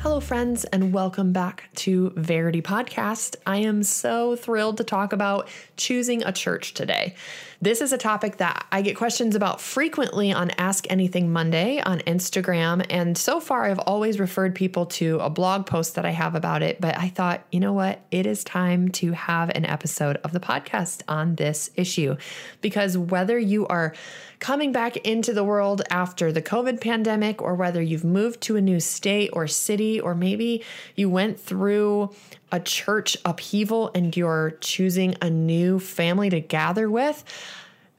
Hello, friends, and welcome back to Verity Podcast. I am so thrilled to talk about choosing a church today. This is a topic that I get questions about frequently on Ask Anything Monday on Instagram. And so far, I've always referred people to a blog post that I have about it. But I thought, you know what? It is time to have an episode of the podcast on this issue. Because whether you are coming back into the world after the COVID pandemic, or whether you've moved to a new state or city, or maybe you went through a church upheaval and you're choosing a new family to gather with,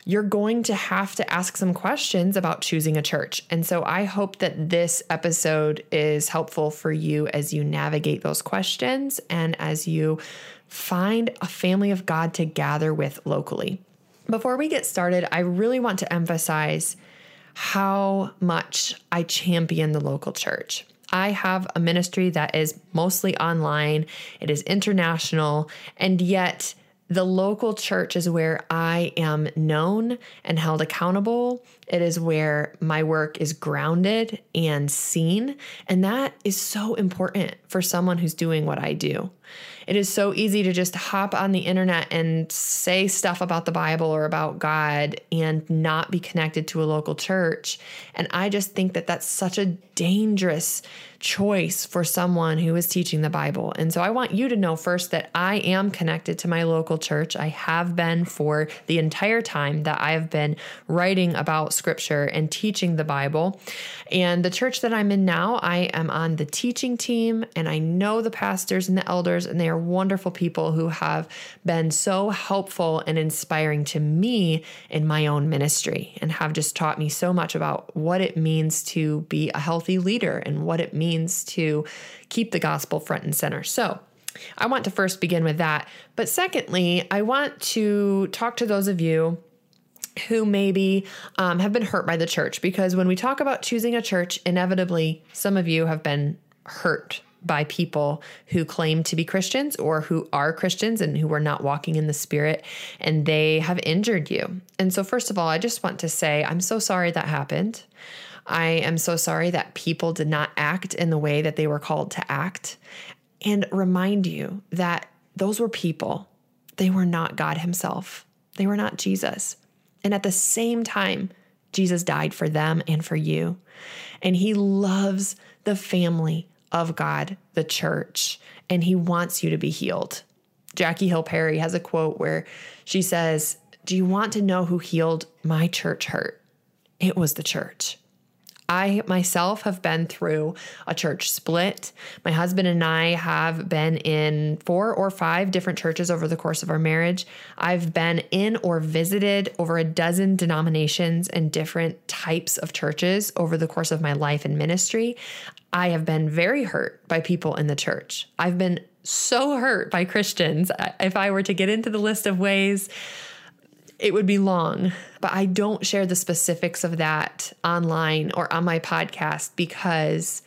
you're going to have to ask some questions about choosing a church. And so I hope that this episode is helpful for you as you navigate those questions and as you find a family of God to gather with locally. Before we get started, I really want to emphasize how much I champion the local church. I have a ministry that is mostly online, it is international, and yet the local church is where I am known and held accountable. It is where my work is grounded and seen. And that is so important for someone who's doing what I do. It is so easy to just hop on the internet and say stuff about the Bible or about God and not be connected to a local church. And I just think that that's such a dangerous choice for someone who is teaching the Bible. And so I want you to know first that I am connected to my local church. I have been for the entire time that I have been writing about scripture and teaching the Bible. And the church that I'm in now, I am on the teaching team and I know the pastors and the elders, and they are wonderful people who have been so helpful and inspiring to me in my own ministry and have just taught me so much about what it means to be a healthy leader and what it means to keep the gospel front and center. So, I want to first begin with that. But secondly, I want to talk to those of you who maybe um, have been hurt by the church because when we talk about choosing a church, inevitably some of you have been hurt by people who claim to be Christians or who are Christians and who are not walking in the Spirit, and they have injured you. And so, first of all, I just want to say I'm so sorry that happened. I am so sorry that people did not act in the way that they were called to act, and remind you that those were people. They were not God Himself, they were not Jesus. And at the same time, Jesus died for them and for you. And He loves the family of God, the church, and He wants you to be healed. Jackie Hill Perry has a quote where she says, Do you want to know who healed my church hurt? It was the church. I myself have been through a church split. My husband and I have been in four or five different churches over the course of our marriage. I've been in or visited over a dozen denominations and different types of churches over the course of my life and ministry. I have been very hurt by people in the church. I've been so hurt by Christians. If I were to get into the list of ways, it would be long, but I don't share the specifics of that online or on my podcast because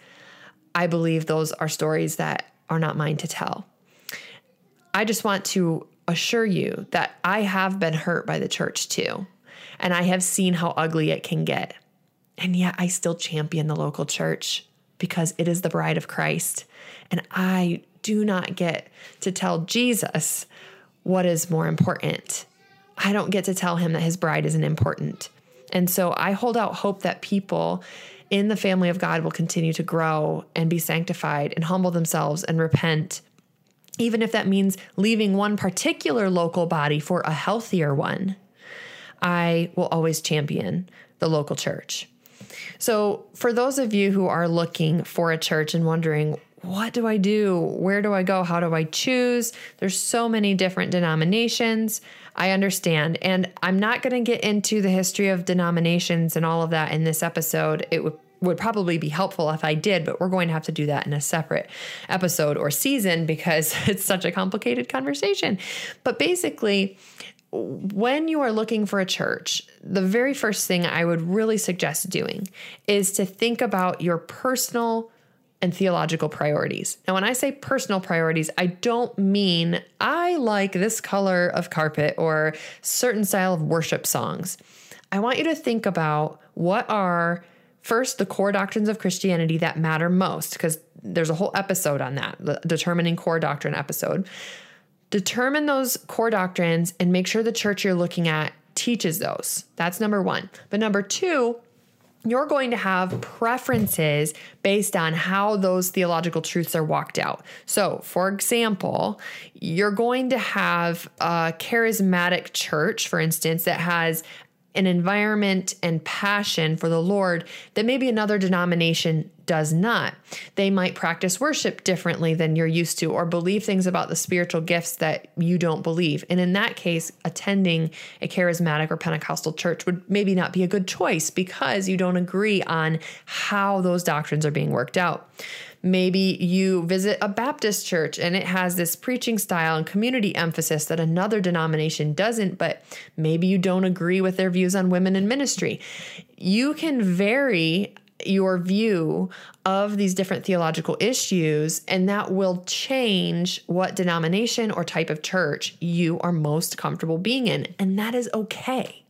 I believe those are stories that are not mine to tell. I just want to assure you that I have been hurt by the church too, and I have seen how ugly it can get. And yet I still champion the local church because it is the bride of Christ. And I do not get to tell Jesus what is more important I don't get to tell him that his bride isn't important. And so I hold out hope that people in the family of God will continue to grow and be sanctified and humble themselves and repent, even if that means leaving one particular local body for a healthier one. I will always champion the local church. So, for those of you who are looking for a church and wondering, what do I do? Where do I go? How do I choose? There's so many different denominations. I understand. And I'm not going to get into the history of denominations and all of that in this episode. It would would probably be helpful if I did, but we're going to have to do that in a separate episode or season because it's such a complicated conversation. But basically, when you are looking for a church, the very first thing I would really suggest doing is to think about your personal and theological priorities. Now, when I say personal priorities, I don't mean I like this color of carpet or certain style of worship songs. I want you to think about what are first the core doctrines of Christianity that matter most, because there's a whole episode on that, the determining core doctrine episode. Determine those core doctrines and make sure the church you're looking at teaches those. That's number one. But number two, you're going to have preferences based on how those theological truths are walked out. So, for example, you're going to have a charismatic church, for instance, that has an environment and passion for the Lord that maybe another denomination does not. They might practice worship differently than you're used to or believe things about the spiritual gifts that you don't believe. And in that case, attending a charismatic or Pentecostal church would maybe not be a good choice because you don't agree on how those doctrines are being worked out. Maybe you visit a Baptist church and it has this preaching style and community emphasis that another denomination doesn't, but maybe you don't agree with their views on women in ministry. You can vary your view of these different theological issues, and that will change what denomination or type of church you are most comfortable being in. And that is okay.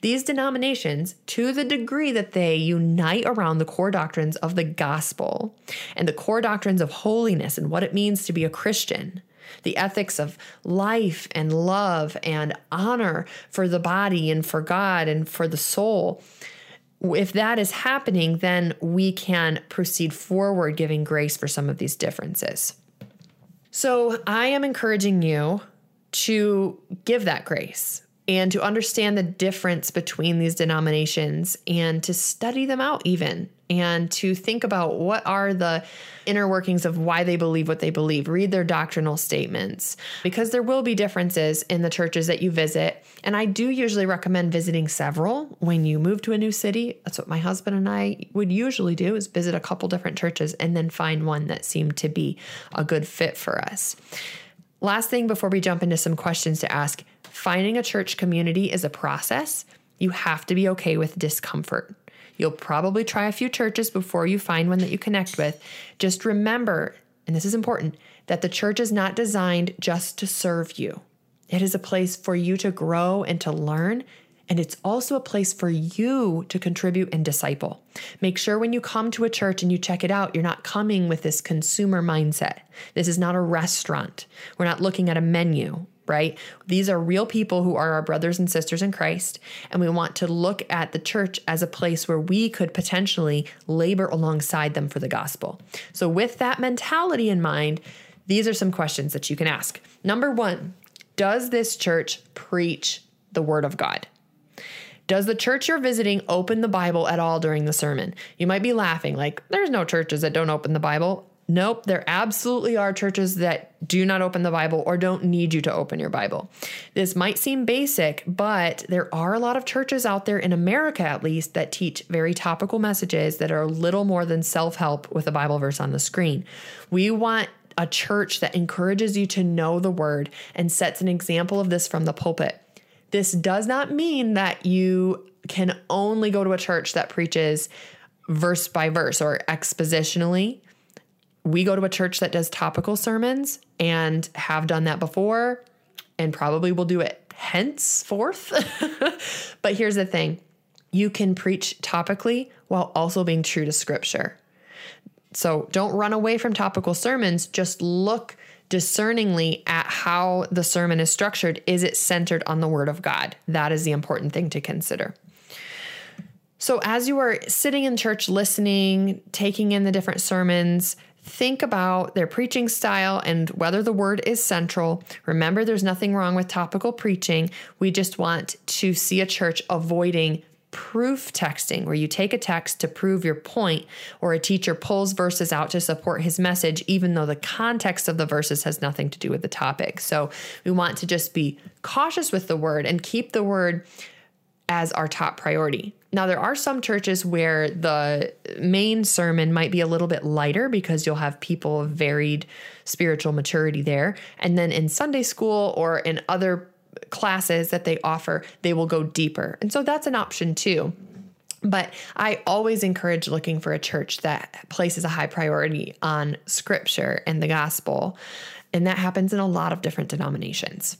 These denominations, to the degree that they unite around the core doctrines of the gospel and the core doctrines of holiness and what it means to be a Christian, the ethics of life and love and honor for the body and for God and for the soul. If that is happening, then we can proceed forward giving grace for some of these differences. So I am encouraging you to give that grace and to understand the difference between these denominations and to study them out even and to think about what are the inner workings of why they believe what they believe read their doctrinal statements because there will be differences in the churches that you visit and i do usually recommend visiting several when you move to a new city that's what my husband and i would usually do is visit a couple different churches and then find one that seemed to be a good fit for us last thing before we jump into some questions to ask Finding a church community is a process. You have to be okay with discomfort. You'll probably try a few churches before you find one that you connect with. Just remember, and this is important, that the church is not designed just to serve you. It is a place for you to grow and to learn, and it's also a place for you to contribute and disciple. Make sure when you come to a church and you check it out, you're not coming with this consumer mindset. This is not a restaurant. We're not looking at a menu right? These are real people who are our brothers and sisters in Christ. And we want to look at the church as a place where we could potentially labor alongside them for the gospel. So, with that mentality in mind, these are some questions that you can ask. Number one, does this church preach the word of God? Does the church you're visiting open the Bible at all during the sermon? You might be laughing, like, there's no churches that don't open the Bible. Nope, there absolutely are churches that do not open the Bible or don't need you to open your Bible. This might seem basic, but there are a lot of churches out there in America, at least, that teach very topical messages that are little more than self help with a Bible verse on the screen. We want a church that encourages you to know the word and sets an example of this from the pulpit. This does not mean that you can only go to a church that preaches verse by verse or expositionally we go to a church that does topical sermons and have done that before and probably will do it henceforth. but here's the thing you can preach topically while also being true to scripture. So don't run away from topical sermons, just look discerningly at how the sermon is structured. Is it centered on the word of God? That is the important thing to consider. So, as you are sitting in church listening, taking in the different sermons, Think about their preaching style and whether the word is central. Remember, there's nothing wrong with topical preaching. We just want to see a church avoiding proof texting, where you take a text to prove your point, or a teacher pulls verses out to support his message, even though the context of the verses has nothing to do with the topic. So we want to just be cautious with the word and keep the word as our top priority. Now, there are some churches where the main sermon might be a little bit lighter because you'll have people of varied spiritual maturity there. And then in Sunday school or in other classes that they offer, they will go deeper. And so that's an option too. But I always encourage looking for a church that places a high priority on scripture and the gospel. And that happens in a lot of different denominations.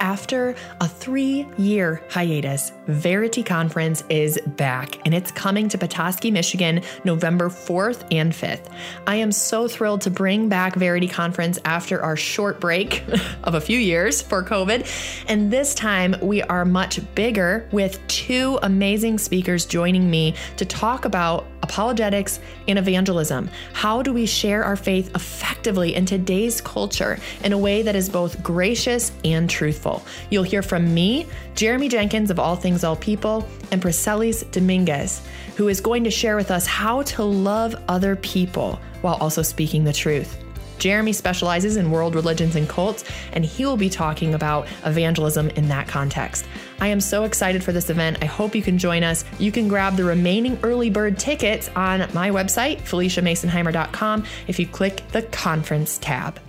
After a three year hiatus, Verity Conference is back and it's coming to Petoskey, Michigan, November 4th and 5th. I am so thrilled to bring back Verity Conference after our short break of a few years for COVID. And this time we are much bigger with two amazing speakers joining me to talk about apologetics, and evangelism. How do we share our faith effectively in today's culture in a way that is both gracious and truthful? You'll hear from me, Jeremy Jenkins of All Things All People, and Pricelis Dominguez, who is going to share with us how to love other people while also speaking the truth. Jeremy specializes in world religions and cults, and he will be talking about evangelism in that context. I am so excited for this event. I hope you can join us. You can grab the remaining early bird tickets on my website, FeliciaMasonheimer.com, if you click the conference tab.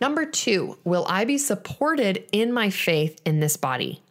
Number two, will I be supported in my faith in this body?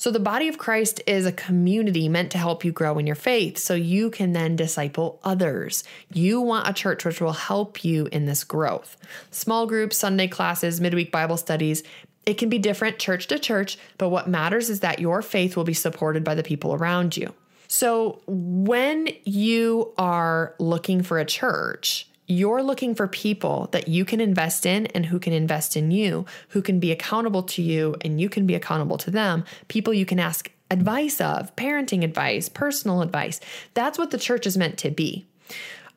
So, the body of Christ is a community meant to help you grow in your faith so you can then disciple others. You want a church which will help you in this growth. Small groups, Sunday classes, midweek Bible studies, it can be different church to church, but what matters is that your faith will be supported by the people around you. So, when you are looking for a church, you're looking for people that you can invest in and who can invest in you, who can be accountable to you and you can be accountable to them, people you can ask advice of, parenting advice, personal advice. That's what the church is meant to be.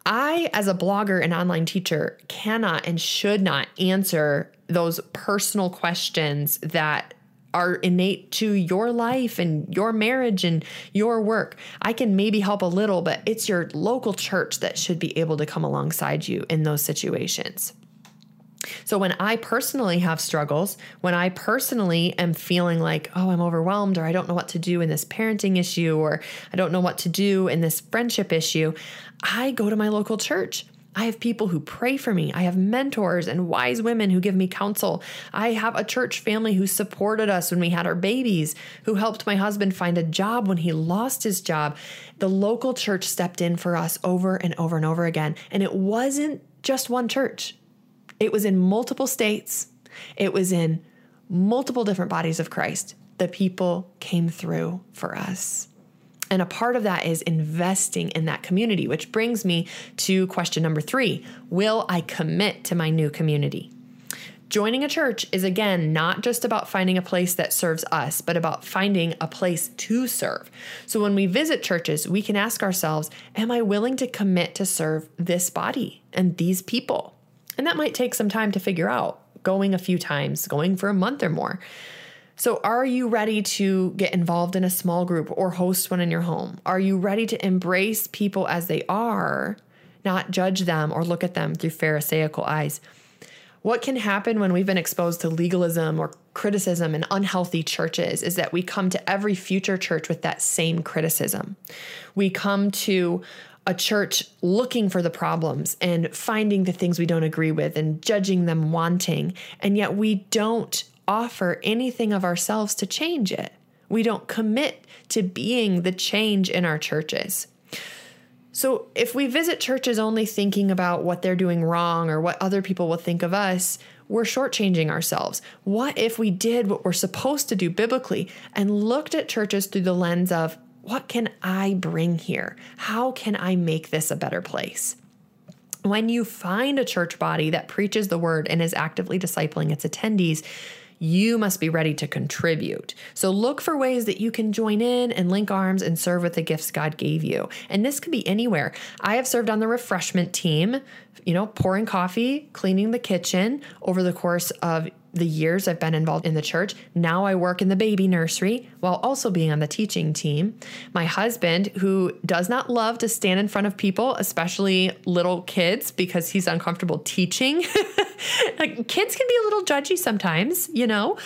I, as a blogger and online teacher, cannot and should not answer those personal questions that are innate to your life and your marriage and your work. I can maybe help a little, but it's your local church that should be able to come alongside you in those situations. So, when I personally have struggles, when I personally am feeling like, oh, I'm overwhelmed, or I don't know what to do in this parenting issue, or I don't know what to do in this friendship issue, I go to my local church. I have people who pray for me. I have mentors and wise women who give me counsel. I have a church family who supported us when we had our babies, who helped my husband find a job when he lost his job. The local church stepped in for us over and over and over again. And it wasn't just one church, it was in multiple states, it was in multiple different bodies of Christ. The people came through for us. And a part of that is investing in that community, which brings me to question number three Will I commit to my new community? Joining a church is again not just about finding a place that serves us, but about finding a place to serve. So when we visit churches, we can ask ourselves, Am I willing to commit to serve this body and these people? And that might take some time to figure out, going a few times, going for a month or more. So, are you ready to get involved in a small group or host one in your home? Are you ready to embrace people as they are, not judge them or look at them through Pharisaical eyes? What can happen when we've been exposed to legalism or criticism in unhealthy churches is that we come to every future church with that same criticism. We come to a church looking for the problems and finding the things we don't agree with and judging them wanting, and yet we don't offer anything of ourselves to change it. We don't commit to being the change in our churches. So, if we visit churches only thinking about what they're doing wrong or what other people will think of us, we're shortchanging ourselves. What if we did what we're supposed to do biblically and looked at churches through the lens of what can I bring here? How can I make this a better place? When you find a church body that preaches the word and is actively discipling its attendees, you must be ready to contribute. So look for ways that you can join in and link arms and serve with the gifts God gave you. And this could be anywhere. I have served on the refreshment team, you know, pouring coffee, cleaning the kitchen over the course of the years I've been involved in the church. Now I work in the baby nursery while also being on the teaching team. My husband, who does not love to stand in front of people, especially little kids, because he's uncomfortable teaching. kids can be a little judgy sometimes, you know.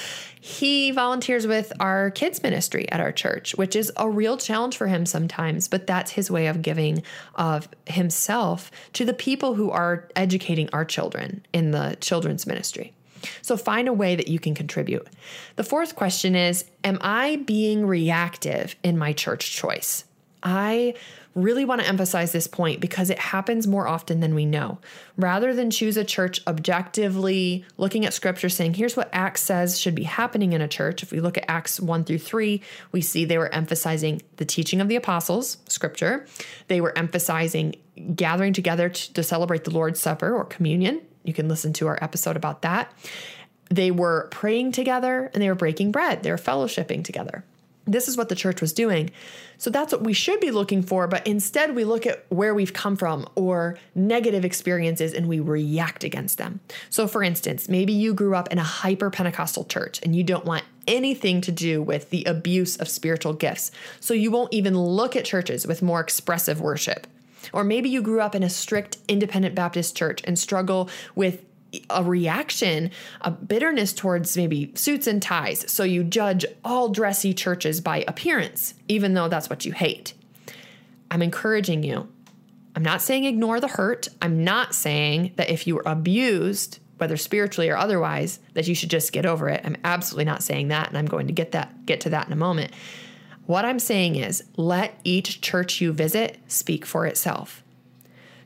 He volunteers with our kids' ministry at our church, which is a real challenge for him sometimes, but that's his way of giving of himself to the people who are educating our children in the children's ministry. So find a way that you can contribute. The fourth question is Am I being reactive in my church choice? I really want to emphasize this point because it happens more often than we know. Rather than choose a church objectively looking at scripture saying, here's what Acts says should be happening in a church, if we look at Acts 1 through 3, we see they were emphasizing the teaching of the apostles, scripture. They were emphasizing gathering together to, to celebrate the Lord's Supper or communion. You can listen to our episode about that. They were praying together and they were breaking bread, they were fellowshipping together. This is what the church was doing. So that's what we should be looking for. But instead, we look at where we've come from or negative experiences and we react against them. So, for instance, maybe you grew up in a hyper Pentecostal church and you don't want anything to do with the abuse of spiritual gifts. So, you won't even look at churches with more expressive worship. Or maybe you grew up in a strict independent Baptist church and struggle with a reaction, a bitterness towards maybe suits and ties. So you judge all dressy churches by appearance, even though that's what you hate. I'm encouraging you. I'm not saying ignore the hurt. I'm not saying that if you were abused, whether spiritually or otherwise, that you should just get over it. I'm absolutely not saying that, and I'm going to get that get to that in a moment. What I'm saying is let each church you visit speak for itself.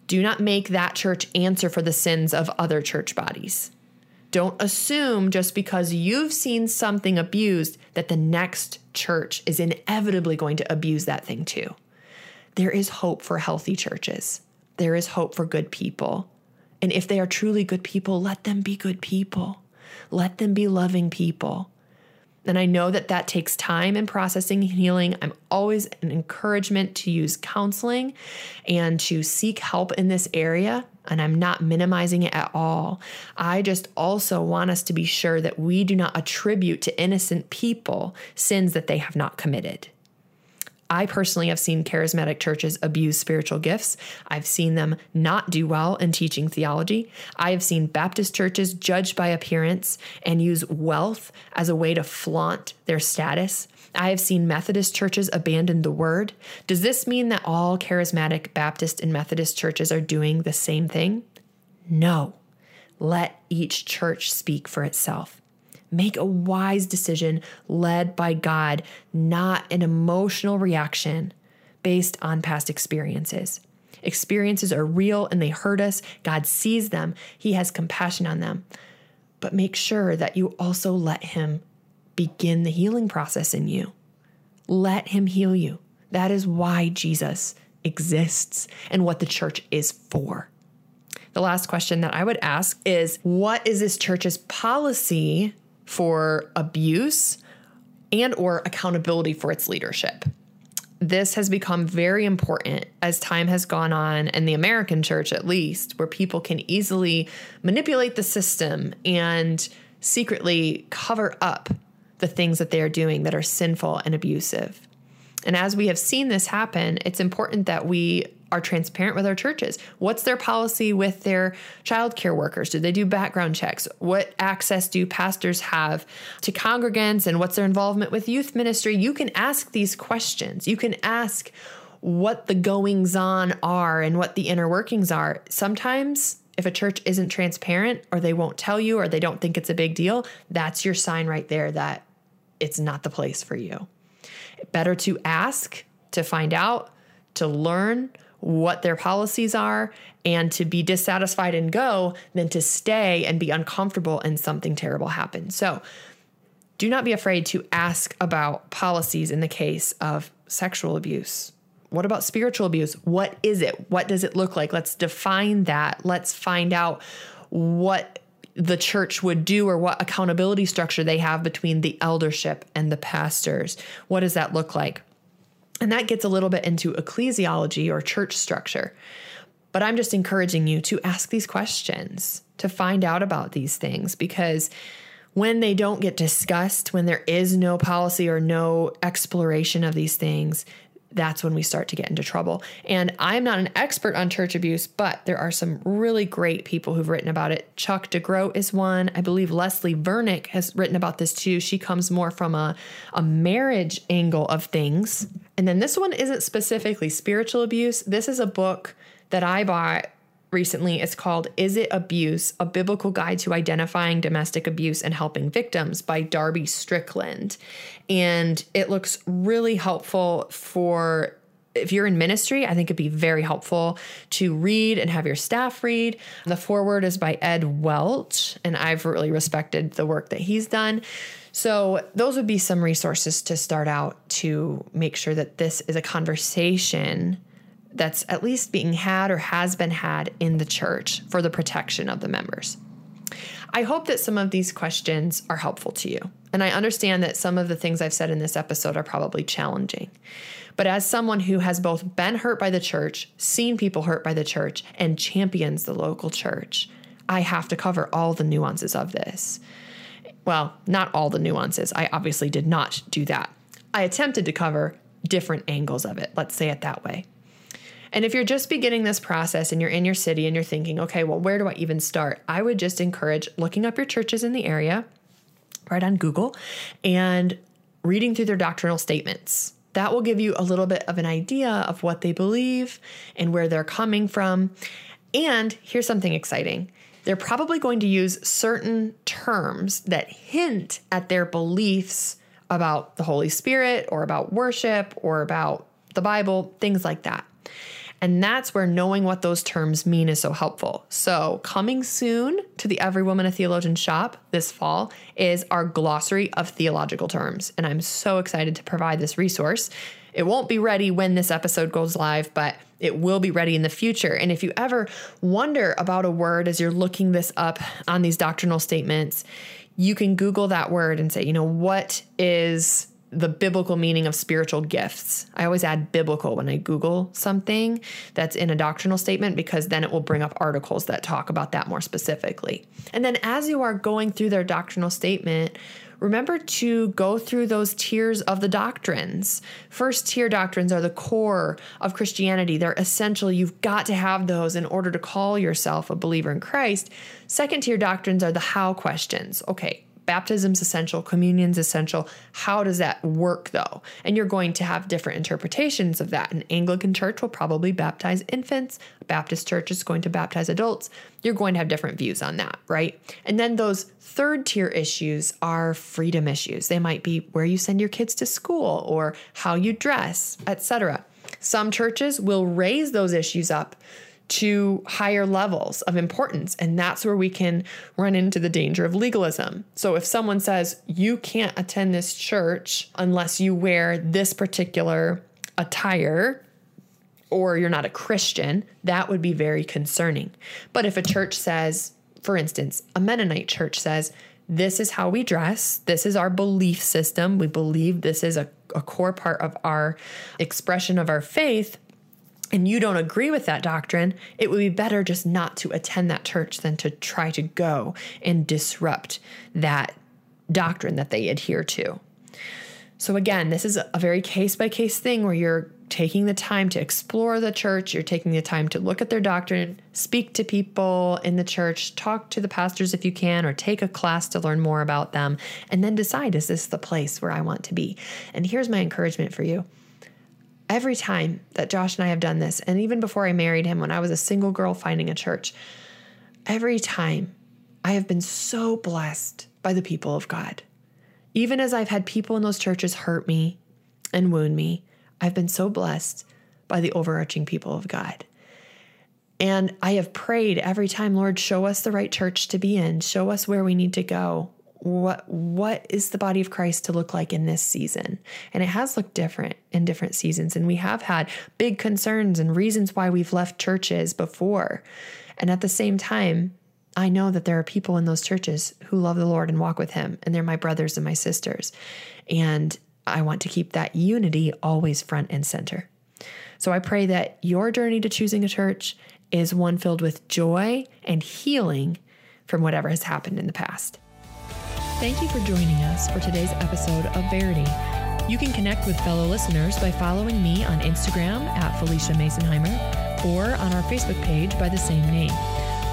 Do not make that church answer for the sins of other church bodies. Don't assume just because you've seen something abused that the next church is inevitably going to abuse that thing too. There is hope for healthy churches. There is hope for good people. And if they are truly good people, let them be good people. Let them be loving people. And I know that that takes time and processing and healing. I'm always an encouragement to use counseling and to seek help in this area. And I'm not minimizing it at all. I just also want us to be sure that we do not attribute to innocent people sins that they have not committed. I personally have seen charismatic churches abuse spiritual gifts. I've seen them not do well in teaching theology. I have seen Baptist churches judged by appearance and use wealth as a way to flaunt their status. I have seen Methodist churches abandon the word. Does this mean that all charismatic Baptist and Methodist churches are doing the same thing? No. Let each church speak for itself. Make a wise decision led by God, not an emotional reaction based on past experiences. Experiences are real and they hurt us. God sees them, He has compassion on them. But make sure that you also let Him begin the healing process in you. Let Him heal you. That is why Jesus exists and what the church is for. The last question that I would ask is What is this church's policy for abuse and or accountability for its leadership. This has become very important as time has gone on in the American church at least where people can easily manipulate the system and secretly cover up the things that they are doing that are sinful and abusive. And as we have seen this happen, it's important that we are transparent with our churches. What's their policy with their childcare workers? Do they do background checks? What access do pastors have to congregants and what's their involvement with youth ministry? You can ask these questions. You can ask what the goings on are and what the inner workings are. Sometimes if a church isn't transparent or they won't tell you or they don't think it's a big deal, that's your sign right there that it's not the place for you. Better to ask to find out, to learn, what their policies are and to be dissatisfied and go than to stay and be uncomfortable and something terrible happens. So, do not be afraid to ask about policies in the case of sexual abuse. What about spiritual abuse? What is it? What does it look like? Let's define that. Let's find out what the church would do or what accountability structure they have between the eldership and the pastors. What does that look like? And that gets a little bit into ecclesiology or church structure. But I'm just encouraging you to ask these questions, to find out about these things, because when they don't get discussed, when there is no policy or no exploration of these things, that's when we start to get into trouble. And I'm not an expert on church abuse, but there are some really great people who've written about it. Chuck DeGroat is one. I believe Leslie Vernick has written about this too. She comes more from a, a marriage angle of things. And then this one isn't specifically spiritual abuse. This is a book that I bought recently. It's called Is It Abuse? A Biblical Guide to Identifying Domestic Abuse and Helping Victims by Darby Strickland. And it looks really helpful for if you're in ministry, I think it'd be very helpful to read and have your staff read. The foreword is by Ed Welch, and I've really respected the work that he's done. So, those would be some resources to start out to make sure that this is a conversation that's at least being had or has been had in the church for the protection of the members. I hope that some of these questions are helpful to you. And I understand that some of the things I've said in this episode are probably challenging. But as someone who has both been hurt by the church, seen people hurt by the church, and champions the local church, I have to cover all the nuances of this. Well, not all the nuances. I obviously did not do that. I attempted to cover different angles of it. Let's say it that way. And if you're just beginning this process and you're in your city and you're thinking, okay, well, where do I even start? I would just encourage looking up your churches in the area, right on Google, and reading through their doctrinal statements. That will give you a little bit of an idea of what they believe and where they're coming from. And here's something exciting they're probably going to use certain terms that hint at their beliefs about the Holy Spirit or about worship or about the Bible, things like that. And that's where knowing what those terms mean is so helpful. So, coming soon to the Every Woman a Theologian shop this fall is our glossary of theological terms. And I'm so excited to provide this resource. It won't be ready when this episode goes live, but it will be ready in the future. And if you ever wonder about a word as you're looking this up on these doctrinal statements, you can Google that word and say, you know, what is the biblical meaning of spiritual gifts. I always add biblical when I Google something that's in a doctrinal statement because then it will bring up articles that talk about that more specifically. And then as you are going through their doctrinal statement, remember to go through those tiers of the doctrines. First tier doctrines are the core of Christianity, they're essential. You've got to have those in order to call yourself a believer in Christ. Second tier doctrines are the how questions. Okay, baptism's essential, communion's essential. How does that work though? And you're going to have different interpretations of that. An Anglican church will probably baptize infants, a Baptist church is going to baptize adults. You're going to have different views on that, right? And then those third tier issues are freedom issues. They might be where you send your kids to school or how you dress, etc. Some churches will raise those issues up to higher levels of importance. And that's where we can run into the danger of legalism. So if someone says, you can't attend this church unless you wear this particular attire, or you're not a Christian, that would be very concerning. But if a church says, for instance, a Mennonite church says, this is how we dress. This is our belief system. We believe this is a, a core part of our expression of our faith and you don't agree with that doctrine, it would be better just not to attend that church than to try to go and disrupt that doctrine that they adhere to. So, again, this is a very case by case thing where you're taking the time to explore the church, you're taking the time to look at their doctrine, speak to people in the church, talk to the pastors if you can, or take a class to learn more about them, and then decide is this the place where I want to be? And here's my encouragement for you every time that Josh and I have done this, and even before I married him, when I was a single girl finding a church, every time I have been so blessed by the people of God. Even as I've had people in those churches hurt me and wound me, I've been so blessed by the overarching people of God. And I have prayed every time, Lord, show us the right church to be in, show us where we need to go what what is the body of Christ to look like in this season? And it has looked different in different seasons and we have had big concerns and reasons why we've left churches before. And at the same time, I know that there are people in those churches who love the Lord and walk with him and they're my brothers and my sisters. And I want to keep that unity always front and center. So I pray that your journey to choosing a church is one filled with joy and healing from whatever has happened in the past. Thank you for joining us for today's episode of Verity. You can connect with fellow listeners by following me on Instagram at Felicia Masonheimer or on our Facebook page by the same name.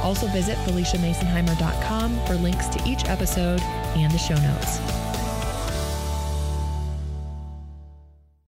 Also visit FeliciaMasonheimer.com for links to each episode and the show notes.